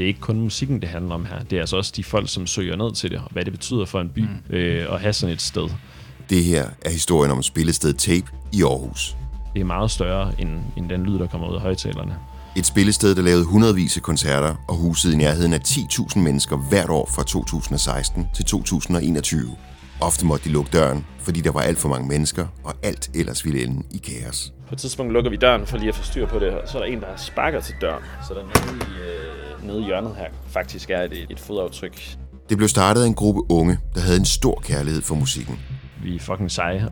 det er ikke kun musikken, det handler om her. Det er altså også de folk, som søger ned til det, og hvad det betyder for en by mm. øh, at have sådan et sted. Det her er historien om spillestedet Tape i Aarhus. Det er meget større end, end den lyd, der kommer ud af højtalerne. Et spillested, der lavede hundredvis af koncerter og husede i nærheden af 10.000 mennesker hvert år fra 2016 til 2021. Ofte måtte de lukke døren, fordi der var alt for mange mennesker, og alt ellers ville ende i kaos. På et tidspunkt lukker vi døren for lige at få styr på det, og så er der en, der sparker til døren. Så der nede i, øh, nede i hjørnet her faktisk er et, et fodaftryk. Det blev startet af en gruppe unge, der havde en stor kærlighed for musikken. Vi er fucking seje.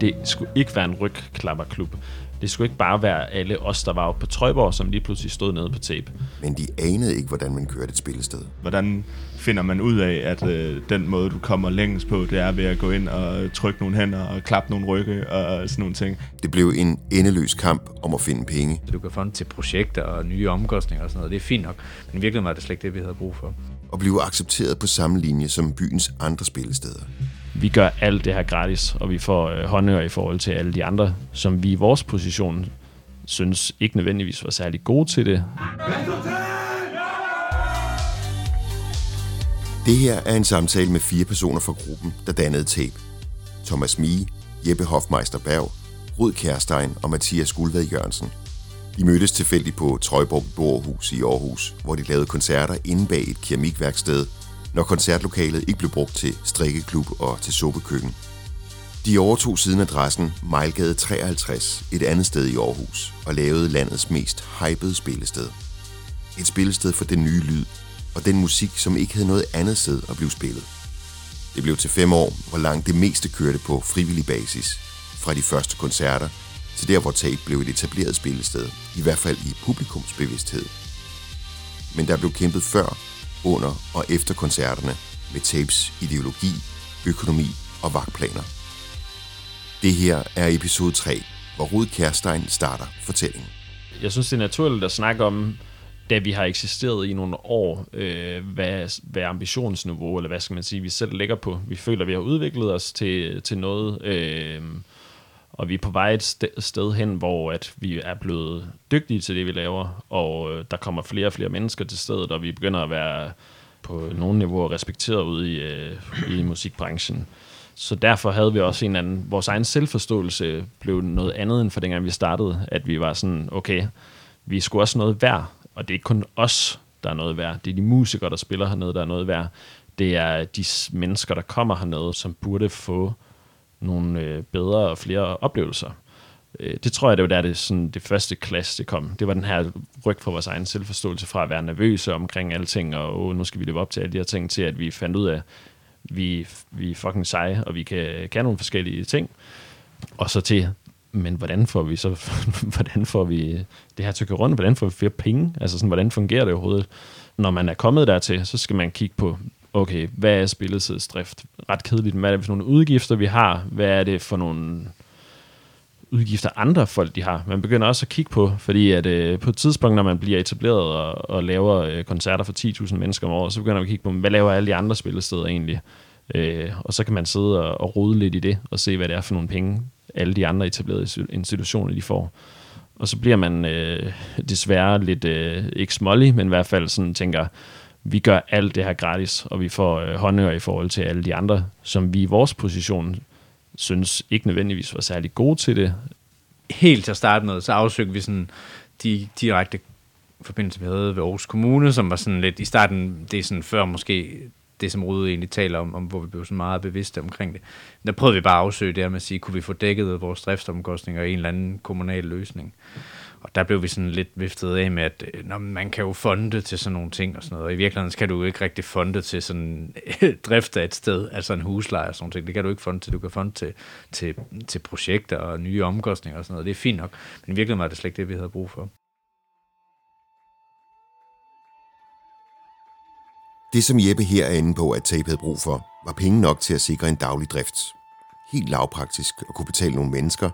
Det skulle ikke være en rygklapperklub. Det skulle ikke bare være alle os, der var oppe på Trøjborg, som lige pludselig stod nede på tape. Men de anede ikke, hvordan man kørte et spillested. Hvordan finder man ud af, at øh, den måde, du kommer længst på, det er ved at gå ind og trykke nogle hænder og klappe nogle rygge og sådan nogle ting. Det blev en endeløs kamp om at finde penge. Du kan fonde til projekter og nye omkostninger og sådan noget. Det er fint nok, men virkelig var det slet ikke det, vi havde brug for. Og blive accepteret på samme linje som byens andre spillesteder. Vi gør alt det her gratis, og vi får øh, håndører i forhold til alle de andre, som vi i vores position synes ikke nødvendigvis var særlig gode til det. Det her er en samtale med fire personer fra gruppen, der dannede Tape. Thomas Mie, Jeppe Hofmeister Berg, Rud Kærstein og Mathias Guldved Jørgensen. De mødtes tilfældigt på Trøjborg Borhus i Aarhus, hvor de lavede koncerter inde bag et keramikværksted, når koncertlokalet ikke blev brugt til strikkeklub og til suppekøkken. De overtog siden adressen Mejlgade 53, et andet sted i Aarhus, og lavede landets mest hypede spillested. Et spillested for den nye lyd, og den musik, som ikke havde noget andet sted at blive spillet. Det blev til fem år, hvor langt det meste kørte på frivillig basis, fra de første koncerter til der, hvor tape blev et etableret spillested, i hvert fald i publikumsbevidsthed. Men der blev kæmpet før, under og efter koncerterne med tapes ideologi, økonomi og vagtplaner. Det her er episode 3, hvor Rud Kærstein starter fortællingen. Jeg synes, det er naturligt at snakke om, da vi har eksisteret i nogle år, øh, hvad, hvad ambitionsniveau, eller hvad skal man sige, vi selv lægger på. Vi føler, vi har udviklet os til, til noget, øh, og vi er på vej et sted hen, hvor at vi er blevet dygtige til det, vi laver, og øh, der kommer flere og flere mennesker til stedet, og vi begynder at være på nogle niveauer respekteret ude i, øh, i musikbranchen. Så derfor havde vi også en anden, vores egen selvforståelse blev noget andet end for dengang vi startede, at vi var sådan, okay, vi skulle også noget værd, og det er ikke kun os, der er noget værd. Det er de musikere, der spiller hernede, der er noget værd. Det er de mennesker, der kommer hernede, som burde få nogle øh, bedre og flere oplevelser. Øh, det tror jeg, det var der det, sådan, det første klasse, det kom. Det var den her ryg for vores egen selvforståelse fra at være nervøse omkring alting, og oh, nu skal vi leve op til alle de her ting, til at vi fandt ud af, vi, vi er fucking seje, og vi kan, kan nogle forskellige ting. Og så til, men hvordan får vi så, hvordan får vi det her til at rundt? Hvordan får vi flere penge? Altså sådan, hvordan fungerer det overhovedet? Når man er kommet dertil, så skal man kigge på, okay, hvad er spillets øh, drift? Ret kedeligt, hvad er det for nogle udgifter, vi har? Hvad er det for nogle udgifter, andre folk de har? Man begynder også at kigge på, fordi at øh, på et tidspunkt, når man bliver etableret og, og laver øh, koncerter for 10.000 mennesker om året, så begynder man at kigge på, hvad laver alle de andre spillesteder egentlig? Øh, og så kan man sidde og, og rode lidt i det, og se, hvad det er for nogle penge, alle de andre etablerede institutioner, de får. Og så bliver man øh, desværre lidt, øh, ikke smålig, men i hvert fald sådan tænker, vi gør alt det her gratis, og vi får øh, håndører i forhold til alle de andre, som vi i vores position synes ikke nødvendigvis var særlig gode til det. Helt til at starte med, så afsøgte vi sådan de direkte forbindelse, vi havde ved Aarhus Kommune, som var sådan lidt i starten, det er sådan før måske det, som Rude egentlig taler om, om, hvor vi blev så meget bevidste omkring det. Der prøvede vi bare at afsøge det her med at sige, kunne vi få dækket vores driftsomkostninger i en eller anden kommunal løsning. Og der blev vi sådan lidt viftet af med, at øh, når man kan jo fonde til sådan nogle ting og sådan noget. Og i virkeligheden kan du jo ikke rigtig fonde til sådan øh, drift af et sted, altså en husleje og sådan noget. Det kan du ikke fonde til. Du kan fonde til, til, til projekter og nye omkostninger og sådan noget. Det er fint nok. Men i virkeligheden var det slet ikke det, vi havde brug for. Det, som Jeppe her er inde på, at Tape havde brug for, var penge nok til at sikre en daglig drift. Helt lavpraktisk at kunne betale nogle mennesker,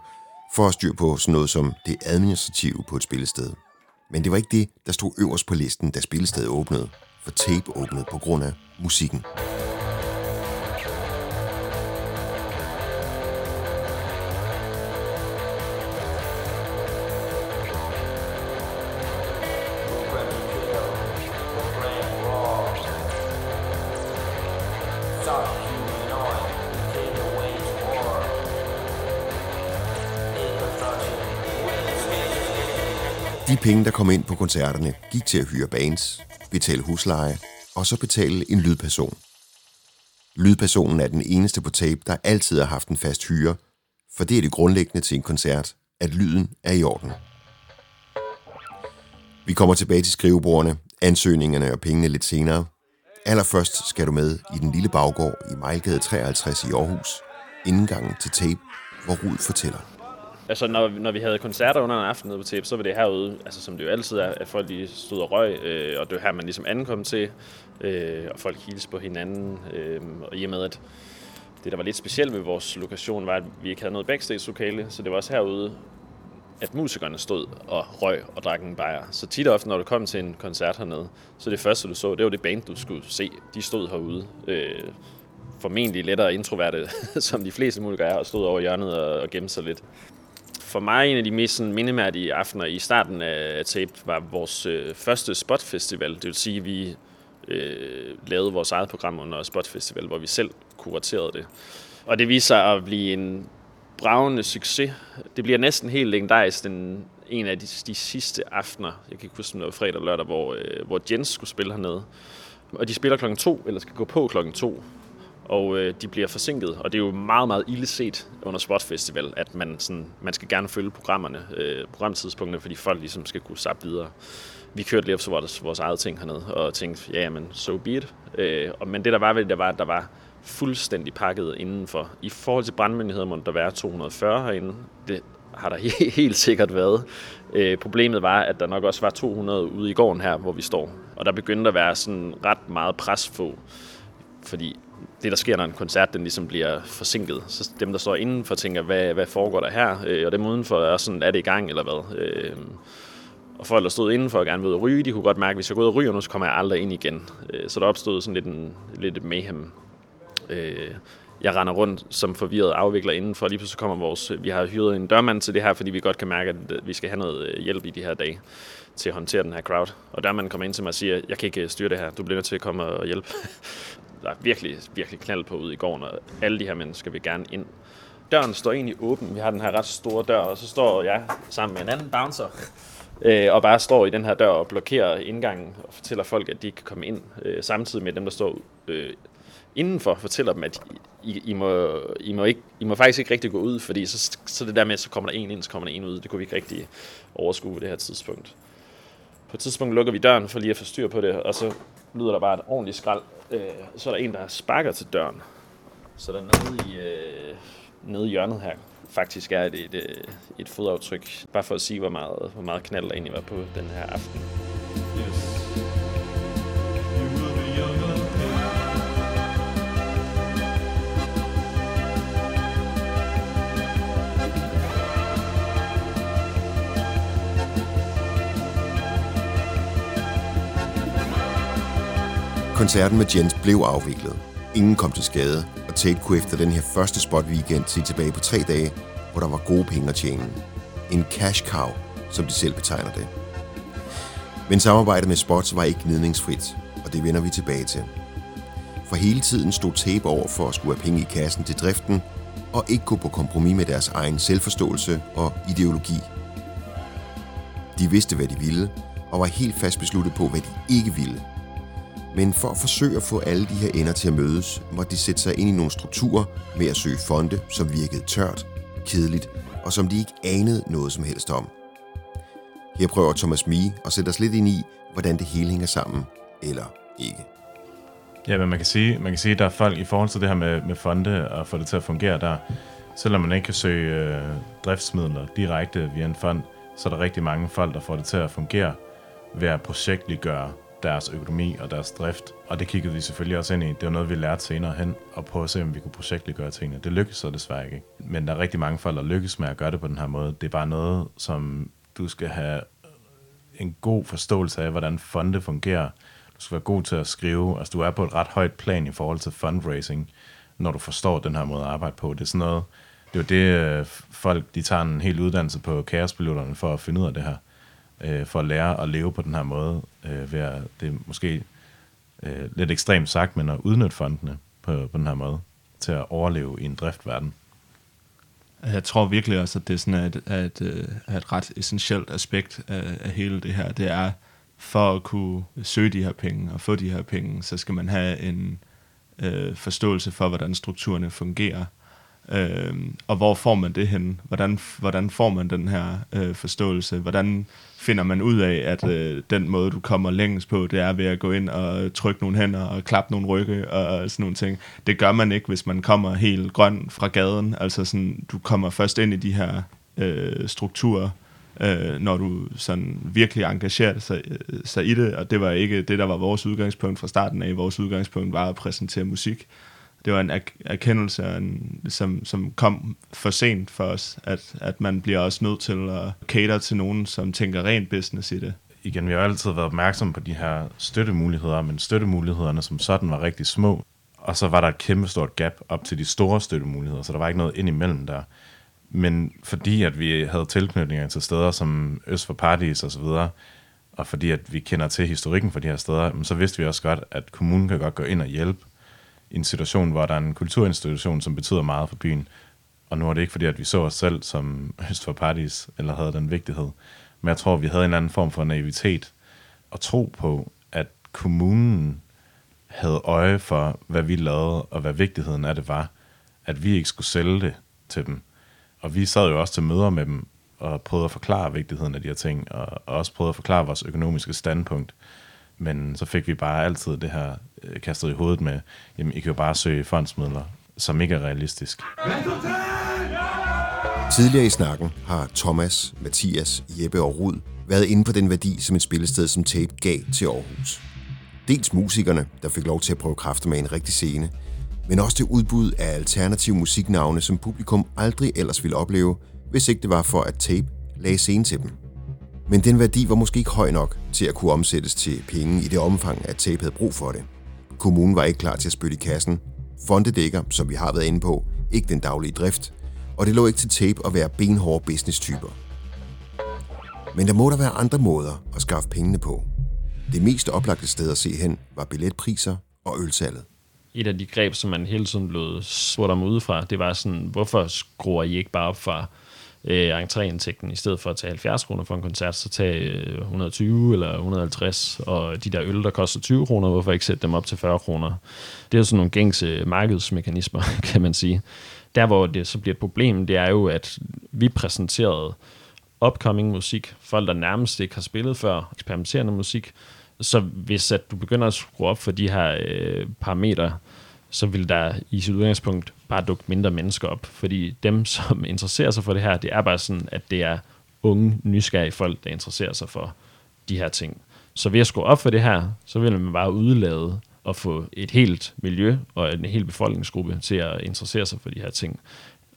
for at styr på sådan noget som det administrative på et spillested. Men det var ikke det, der stod øverst på listen, da spillestedet åbnede, for tape åbnede på grund af musikken. De penge, der kom ind på koncerterne, gik til at hyre bands, betale husleje og så betale en lydperson. Lydpersonen er den eneste på tape, der altid har haft en fast hyre, for det er det grundlæggende til en koncert, at lyden er i orden. Vi kommer tilbage til skrivebordene, ansøgningerne og pengene lidt senere. Allerførst skal du med i den lille baggård i Mejlgade 53 i Aarhus, indgangen til tape, hvor Rud fortæller. Altså, når, når vi havde koncerter under en aften nede på tape, så var det herude, altså som det jo altid er, at folk lige stod og røg, øh, og det var her, man ligesom ankom til, øh, og folk hilste på hinanden, øh, og i og med, at det, der var lidt specielt ved vores lokation, var, at vi ikke havde noget backstage-lokale, så det var også herude, at musikerne stod og røg og drak en bajer. Så tit og ofte, når du kom til en koncert hernede, så det første, du så, det var det band, du skulle se. De stod herude. Øh, formentlig lettere introverte, som de fleste musikere er, og stod over hjørnet og, og gemte sig lidt. For mig en af de mest sådan, mindemærdige aftener i starten af tape var vores øh, første spotfestival. Det vil sige, at vi øh, lavede vores eget program under spotfestival, hvor vi selv kuraterede det. Og det viser sig at blive en bravende succes. Det bliver næsten helt legendarisk den, en af de, de sidste aftener, jeg kan ikke huske, om det var fredag eller lørdag, hvor, øh, hvor Jens skulle spille hernede. Og de spiller klokken to, eller skal gå på klokken to. Og øh, de bliver forsinket, og det er jo meget, meget ille set under Spot Festival, at man, sådan, man skal gerne følge programmerne, øh, programtidspunkterne, fordi folk ligesom skal kunne sappe videre. Vi kørte lige op til vores, vores eget ting hernede, og tænkte, ja, men so be it. Øh, og, men det der var ved det, der var, at der var fuldstændig pakket indenfor. I forhold til brandmyndigheder må der være 240 herinde. Det har der helt sikkert været. Øh, problemet var, at der nok også var 200 ude i gården her, hvor vi står. Og der begyndte at være sådan ret meget pres på, fordi det, der sker, når en koncert den ligesom bliver forsinket, så dem, der står indenfor, tænker, hvad, hvad foregår der her? Øh, og dem udenfor er sådan, er det i gang, eller hvad? Øh, og folk, der stod indenfor og gerne ville ryge, de kunne godt mærke, at hvis jeg går ud og ryger nu, så kommer jeg aldrig ind igen. Øh, så der opstod sådan lidt, en, lidt et mayhem Øh, jeg render rundt som forvirret afvikler indenfor. og Lige pludselig kommer vores... Vi har hyret en dørmand til det her, fordi vi godt kan mærke, at vi skal have noget øh, hjælp i de her dage til at håndtere den her crowd. Og dørmanden kommer ind til mig og siger, jeg kan ikke øh, styre det her, du bliver nødt til at komme og hjælpe. der er virkelig, virkelig knald på ude i gården, og alle de her mennesker vil gerne ind. Døren står egentlig åben. Vi har den her ret store dør, og så står jeg sammen med en anden bouncer, øh, og bare står i den her dør og blokerer indgangen og fortæller folk, at de ikke kan komme ind, øh, samtidig med dem, der står øh, indenfor fortæller dem, at I, I, må, I, må ikke, I må faktisk ikke rigtig gå ud, fordi så, så det der med, så kommer der en ind, så kommer der en ud. Det kunne vi ikke rigtig overskue på det her tidspunkt. På et tidspunkt lukker vi døren for lige at få styr på det, og så lyder der bare et ordentligt skrald. Øh, så er der en, der sparker til døren. Så der nede i, øh, nede i hjørnet her faktisk er et, et, øh, et fodaftryk. Bare for at sige, hvor meget, hvor meget knald der egentlig var på den her aften. Yes. Koncerten med Jens blev afviklet. Ingen kom til skade, og Tate kunne efter den her første spot weekend se tilbage på tre dage, hvor der var gode penge at tjene. En cash cow, som de selv betegner det. Men samarbejdet med Spots var ikke gnidningsfrit, og det vender vi tilbage til. For hele tiden stod Tape over for at skulle have penge i kassen til driften, og ikke gå på kompromis med deres egen selvforståelse og ideologi. De vidste, hvad de ville, og var helt fast besluttet på, hvad de ikke ville – men for at forsøge at få alle de her ender til at mødes, måtte de sætte sig ind i nogle strukturer med at søge fonde, som virkede tørt, kedeligt og som de ikke anede noget som helst om. Her prøver Thomas Mie at sætte os lidt ind i, hvordan det hele hænger sammen, eller ikke. Ja, men man kan sige, man kan sige at der er folk i forhold til det her med, med fonde og få det til at fungere der. Selvom man ikke kan søge øh, driftsmidler direkte via en fond, så er der rigtig mange folk, der får det til at fungere ved at projektliggøre deres økonomi og deres drift. Og det kiggede vi selvfølgelig også ind i. Det var noget, vi lærte senere hen, og prøve at se, om vi kunne projektliggøre tingene. Det lykkedes så desværre ikke. Men der er rigtig mange folk, der lykkes med at gøre det på den her måde. Det er bare noget, som du skal have en god forståelse af, hvordan fonde fungerer. Du skal være god til at skrive. Altså, du er på et ret højt plan i forhold til fundraising, når du forstår den her måde at arbejde på. Det er sådan noget, det er jo det, øh, folk de tager en hel uddannelse på kaospiloterne for at finde ud af det her øh, for at lære at leve på den her måde, øh, ved at, det er måske øh, lidt ekstremt sagt, men at udnytte fondene på, på den her måde, til at overleve i en driftverden. Jeg tror virkelig også, at det er sådan et, et, et, et ret essentielt aspekt af, af hele det her. Det er, for at kunne søge de her penge og få de her penge, så skal man have en øh, forståelse for, hvordan strukturerne fungerer. Øh, og hvor får man det hen? Hvordan, hvordan får man den her øh, forståelse? Hvordan finder man ud af, at øh, den måde, du kommer længst på, det er ved at gå ind og trykke nogle hænder og klappe nogle rygge og sådan nogle ting. Det gør man ikke, hvis man kommer helt grøn fra gaden. Altså sådan, du kommer først ind i de her øh, strukturer, øh, når du sådan virkelig engagerer sig, øh, sig i det, og det var ikke det, der var vores udgangspunkt fra starten af. Vores udgangspunkt var at præsentere musik. Det var en erkendelse, en, som, som kom for sent for os, at, at man bliver også nødt til at cater til nogen, som tænker rent business i det. Igen, vi har altid været opmærksomme på de her støttemuligheder, men støttemulighederne som sådan var rigtig små. Og så var der et kæmpe stort gap op til de store støttemuligheder, så der var ikke noget ind imellem der. Men fordi at vi havde tilknytninger til steder som Øst for Paradis og så videre, og fordi at vi kender til historikken for de her steder, så vidste vi også godt, at kommunen kan godt gå ind og hjælpe en situation, hvor der er en kulturinstitution, som betyder meget for byen. Og nu er det ikke fordi, at vi så os selv som Øst for Parties, eller havde den vigtighed. Men jeg tror, vi havde en anden form for naivitet og tro på, at kommunen havde øje for, hvad vi lavede, og hvad vigtigheden af det var. At vi ikke skulle sælge det til dem. Og vi sad jo også til møder med dem, og prøvede at forklare vigtigheden af de her ting, og, også prøvede at forklare vores økonomiske standpunkt. Men så fik vi bare altid det her øh, kastet i hovedet med, jamen I kan jo bare søge fondsmidler, som ikke er realistisk. Tidligere i snakken har Thomas, Mathias, Jeppe og Rud været inde på den værdi, som et spillested som Tape gav til Aarhus. Dels musikerne, der fik lov til at prøve kræfter med en rigtig scene, men også det udbud af alternative musiknavne, som publikum aldrig ellers ville opleve, hvis ikke det var for, at Tape lagde scene til dem. Men den værdi var måske ikke høj nok til at kunne omsættes til penge i det omfang, at Tape havde brug for det. Kommunen var ikke klar til at spytte i kassen. Fonde dækker, som vi har været inde på, ikke den daglige drift, og det lå ikke til Tape at være benhårde business-typer. Men der må der være andre måder at skaffe pengene på. Det mest oplagte sted at se hen var billetpriser og ølsalget et af de greb, som man hele tiden blev spurgt om udefra, det var sådan, hvorfor skruer I ikke bare op for øh, entréindtægten, i stedet for at tage 70 kroner for en koncert, så tage øh, 120 eller 150, og de der øl, der koster 20 kroner, hvorfor ikke sætte dem op til 40 kroner? Det er jo sådan nogle gængse markedsmekanismer, kan man sige. Der, hvor det så bliver et problem, det er jo, at vi præsenterede upcoming musik, folk, der nærmest ikke har spillet før, eksperimenterende musik, så hvis at du begynder at skrue op for de her øh, parametre, så vil der i sit udgangspunkt bare dukke mindre mennesker op. Fordi dem, som interesserer sig for det her, det er bare sådan, at det er unge, nysgerrige folk, der interesserer sig for de her ting. Så ved at skrue op for det her, så vil man bare udelade at få et helt miljø og en hel befolkningsgruppe til at interessere sig for de her ting.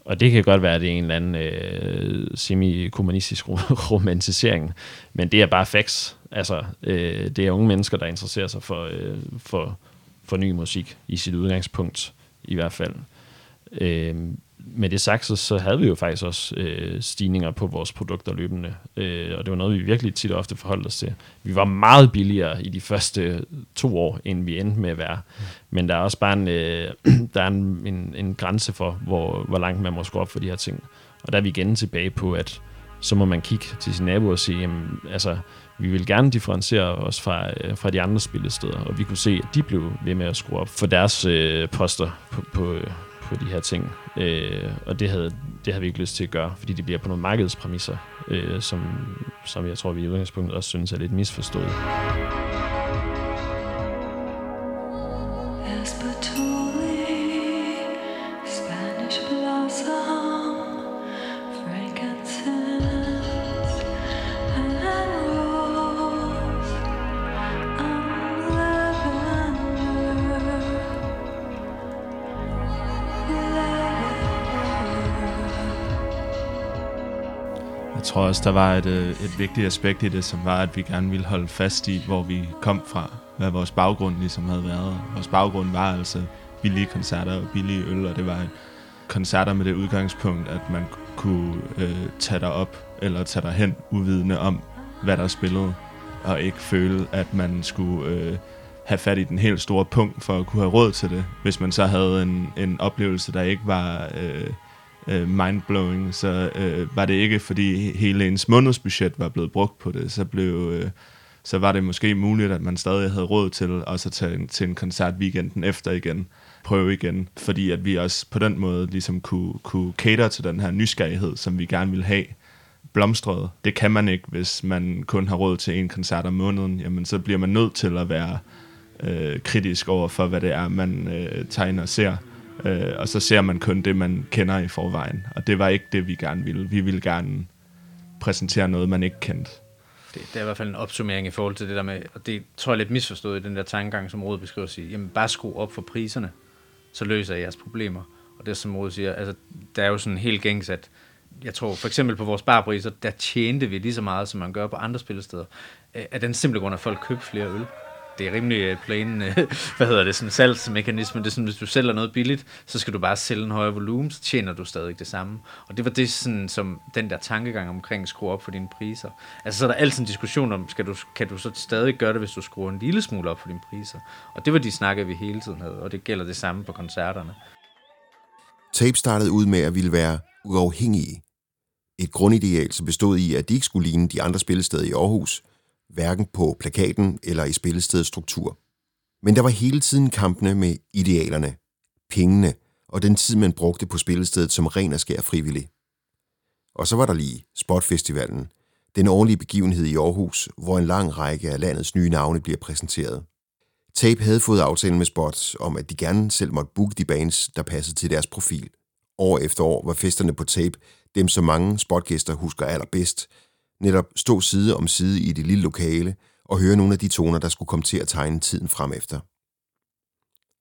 Og det kan godt være, at det er en eller anden øh, semi-kommunistisk romantisering, men det er bare facts. Altså, øh, det er unge mennesker, der interesserer sig for, øh, for, for ny musik, i sit udgangspunkt i hvert fald. Øh, med det sagt, så, så havde vi jo faktisk også øh, stigninger på vores produkter løbende, øh, og det var noget, vi virkelig tit og ofte forholdt os til. Vi var meget billigere i de første to år, end vi endte med at være. Men der er også bare en, øh, der er en, en, en grænse for, hvor, hvor langt man må skrue op for de her ting. Og der er vi igen tilbage på, at så må man kigge til sin nabo og sige, jamen, altså, vi vil gerne differentiere os fra, øh, fra de andre spillesteder, og vi kunne se, at de blev ved med at skrue op for deres øh, poster på, på, øh, på de her ting. Øh, og det havde, det havde vi ikke lyst til at gøre, fordi det bliver på nogle markedspræmisser, øh, som, som jeg tror, vi i udgangspunktet også synes er lidt misforstået. Tror også, der var et, øh, et vigtigt aspekt i det, som var, at vi gerne ville holde fast i, hvor vi kom fra. Hvad vores baggrund ligesom havde været. Vores baggrund var altså billige koncerter og billige øl, og det var koncerter med det udgangspunkt, at man kunne øh, tage dig op eller tage dig hen uvidende om, hvad der spillede, og ikke føle, at man skulle øh, have fat i den helt store punkt for at kunne have råd til det. Hvis man så havde en, en oplevelse, der ikke var... Øh, øh, mindblowing, så øh, var det ikke, fordi hele ens månedsbudget var blevet brugt på det, så blev... Øh, så var det måske muligt, at man stadig havde råd til også at tage til en koncert weekenden efter igen, prøve igen, fordi at vi også på den måde ligesom kunne, kunne cater til den her nysgerrighed, som vi gerne ville have blomstret. Det kan man ikke, hvis man kun har råd til en koncert om måneden. Jamen, så bliver man nødt til at være øh, kritisk over for, hvad det er, man øh, tegner og ser. Øh, og så ser man kun det, man kender i forvejen. Og det var ikke det, vi gerne ville. Vi ville gerne præsentere noget, man ikke kendte. Det, det er i hvert fald en opsummering i forhold til det der med, og det tror jeg er lidt misforstået i den der tankegang, som Rode beskriver sig. Jamen bare skru op for priserne, så løser jeg jeres problemer. Og det som Rode siger, altså der er jo sådan helt gængs, at jeg tror for eksempel på vores barpriser, der tjente vi lige så meget, som man gør på andre spillesteder. Af den simple grund, at folk køber flere øl det er rimelig øh, plain, øh, hvad hedder det, sådan salgsmekanisme. Det er sådan, hvis du sælger noget billigt, så skal du bare sælge en højere volumen, så tjener du stadig det samme. Og det var det sådan, som den der tankegang omkring at skrue op for dine priser. Altså så er der altid en diskussion om, skal du, kan du så stadig gøre det, hvis du skruer en lille smule op for dine priser. Og det var de snakker, vi hele tiden havde, og det gælder det samme på koncerterne. Tape startede ud med at ville være uafhængige. Et grundideal, som bestod i, at de ikke skulle ligne de andre spillesteder i Aarhus, hverken på plakaten eller i spillestedets struktur. Men der var hele tiden kampene med idealerne, pengene og den tid, man brugte på spillestedet som ren og skær frivillig. Og så var der lige Spotfestivalen, den årlige begivenhed i Aarhus, hvor en lang række af landets nye navne bliver præsenteret. Tape havde fået aftalen med Spot om, at de gerne selv måtte booke de bands, der passede til deres profil. År efter år var festerne på Tape dem, som mange spotgæster husker allerbedst, netop stå side om side i det lille lokale og høre nogle af de toner, der skulle komme til at tegne tiden frem efter.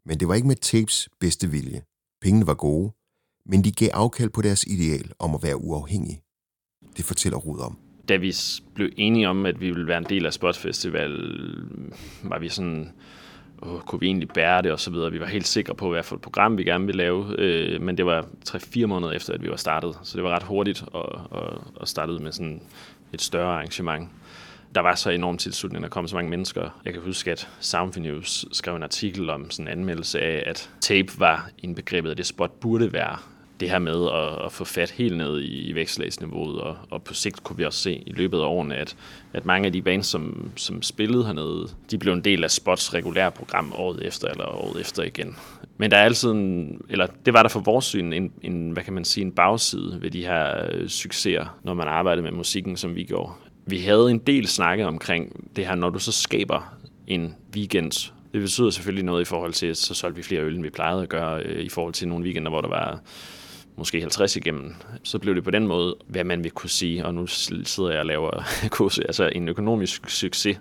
Men det var ikke med tapes bedste vilje. Pengene var gode, men de gav afkald på deres ideal om at være uafhængige. Det fortæller Rud om. Da vi blev enige om, at vi ville være en del af Spot Festival, var vi sådan, åh, kunne vi egentlig bære det og så videre. Vi var helt sikre på, hvad for et program vi gerne ville lave, øh, men det var 3-4 måneder efter, at vi var startet, så det var ret hurtigt at, at, at starte ud med sådan et større arrangement. Der var så enormt tilslutning, der kom så mange mennesker. Jeg kan huske, at Soundfin News skrev en artikel om sådan en anmeldelse af, at tape var indbegrebet, at det spot burde være det her med at, at få fat helt ned i, i vækstlagsniveauet, og, og på sigt kunne vi også se i løbet af årene, at, at mange af de bands, som, som spillede hernede, de blev en del af Spots regulære program året efter eller året efter igen. Men der er altid en, eller det var der for vores syn, en, en, hvad kan man sige, en bagside ved de her øh, succeser, når man arbejder med musikken, som vi gjorde. Vi havde en del snakke omkring det her, når du så skaber en weekend. Det betyder selvfølgelig noget i forhold til, at så solgte vi flere øl, end vi plejede at gøre, øh, i forhold til nogle weekender, hvor der var måske 50 igennem, så blev det på den måde, hvad man vil kunne sige, og nu sidder jeg og laver kurse, altså en økonomisk succes,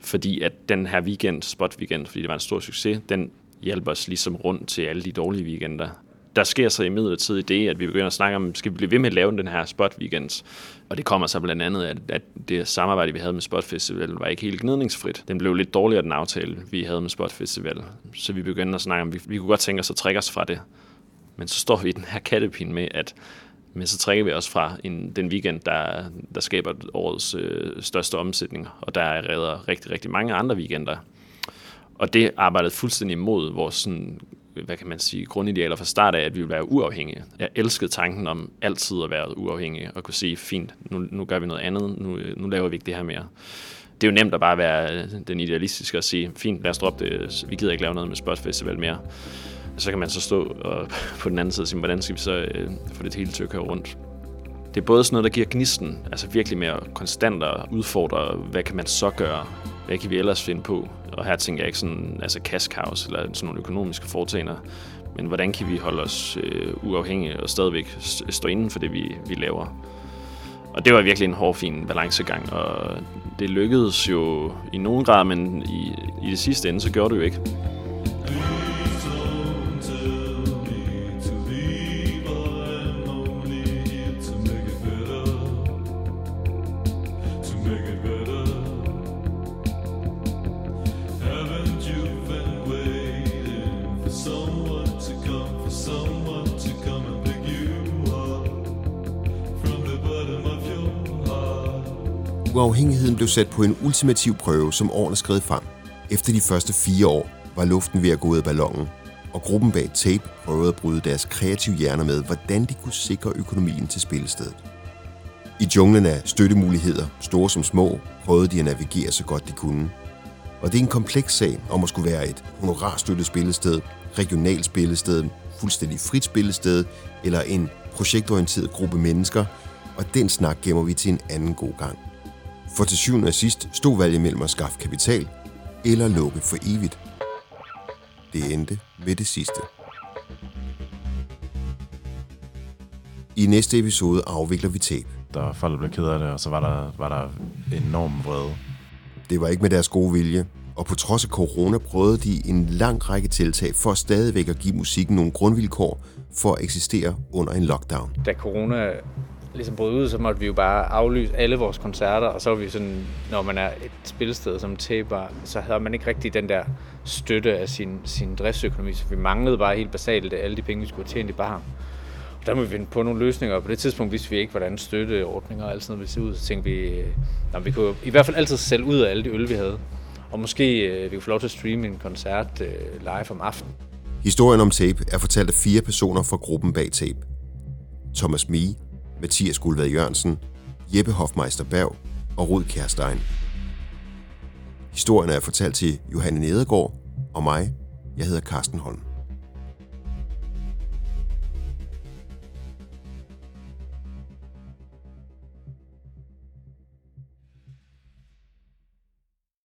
fordi at den her weekend, spot weekend, fordi det var en stor succes, den hjælper os ligesom rundt til alle de dårlige weekender. Der sker så i det, at vi begynder at snakke om, skal vi blive ved med at lave den her spot weekend? Og det kommer så blandt andet, at, at det samarbejde, vi havde med Spot Festival, var ikke helt gnidningsfrit. Den blev lidt dårligere, den aftale, vi havde med Spot Festival. Så vi begyndte at snakke om, vi, vi kunne godt tænke os at trække os fra det. Men så står vi i den her kattepin med, at men så trækker vi os fra en, den weekend, der, der skaber årets øh, største omsætning, og der er redder rigtig, rigtig mange andre weekender. Og det arbejdede fuldstændig imod vores sådan, hvad kan man sige, grundidealer fra start af, at vi ville være uafhængige. Jeg elskede tanken om altid at være uafhængige, og kunne sige, fint, nu, nu gør vi noget andet, nu, øh, nu laver vi ikke det her mere. Det er jo nemt at bare være øh, den idealistiske og sige, fint, lad os droppe det, vi gider ikke lave noget med Spot Festival mere så kan man så stå og på den anden side og sige, hvordan skal vi så øh, få det hele til at køre rundt? Det er både sådan noget, der giver gnisten, altså virkelig mere konstant at udfordre, hvad kan man så gøre? Hvad kan vi ellers finde på? Og her tænker jeg ikke sådan, altså cash cows eller sådan nogle økonomiske foretagender, men hvordan kan vi holde os øh, uafhængige og stadigvæk stå inden for det, vi, vi laver? Og det var virkelig en hård, fin balancegang, og det lykkedes jo i nogen grad, men i, i det sidste ende, så gjorde det jo ikke. Uafhængigheden blev sat på en ultimativ prøve, som årene skred frem. Efter de første fire år var luften ved at gå ud af ballonen. og gruppen bag Tape prøvede at bryde deres kreative hjerner med, hvordan de kunne sikre økonomien til spillestedet. I junglen af støttemuligheder, store som små, prøvede de at navigere så godt de kunne. Og det er en kompleks sag om at skulle være et honorarstøttet spillested, regionalt spillested, fuldstændig frit spillested eller en projektorienteret gruppe mennesker, og den snak gemmer vi til en anden god gang. For til syvende og sidst stod valget mellem at skaffe kapital eller lukke for evigt. Det endte med det sidste. I næste episode afvikler vi tab. Der var folk, der blev ked af det, og så var der, var der enorm vrede. Det var ikke med deres gode vilje, og på trods af corona prøvede de en lang række tiltag for stadigvæk at give musikken nogle grundvilkår for at eksistere under en lockdown. Da corona ligesom brød ud, så måtte vi jo bare aflyse alle vores koncerter, og så var vi sådan, når man er et spilsted som taber, så havde man ikke rigtig den der støtte af sin, sin driftsøkonomi, så vi manglede bare helt basalt alle de penge, vi skulle have tjent i bar. Og der må vi finde på nogle løsninger, og på det tidspunkt vidste vi ikke, hvordan støtteordninger og alt sådan noget ville se ud, så tænkte vi, øh, at vi kunne i hvert fald altid sælge ud af alle de øl, vi havde. Og måske øh, vi kunne få lov til at streame en koncert øh, live om aftenen. Historien om Tape er fortalt af fire personer fra gruppen bag Tape. Thomas Mie, Mathias Gulvad Jørgensen, Jeppe Hofmeister Berg og Rud Kærstein. Historien er fortalt til Johanne Nedergaard og mig. Jeg hedder Carsten Holm.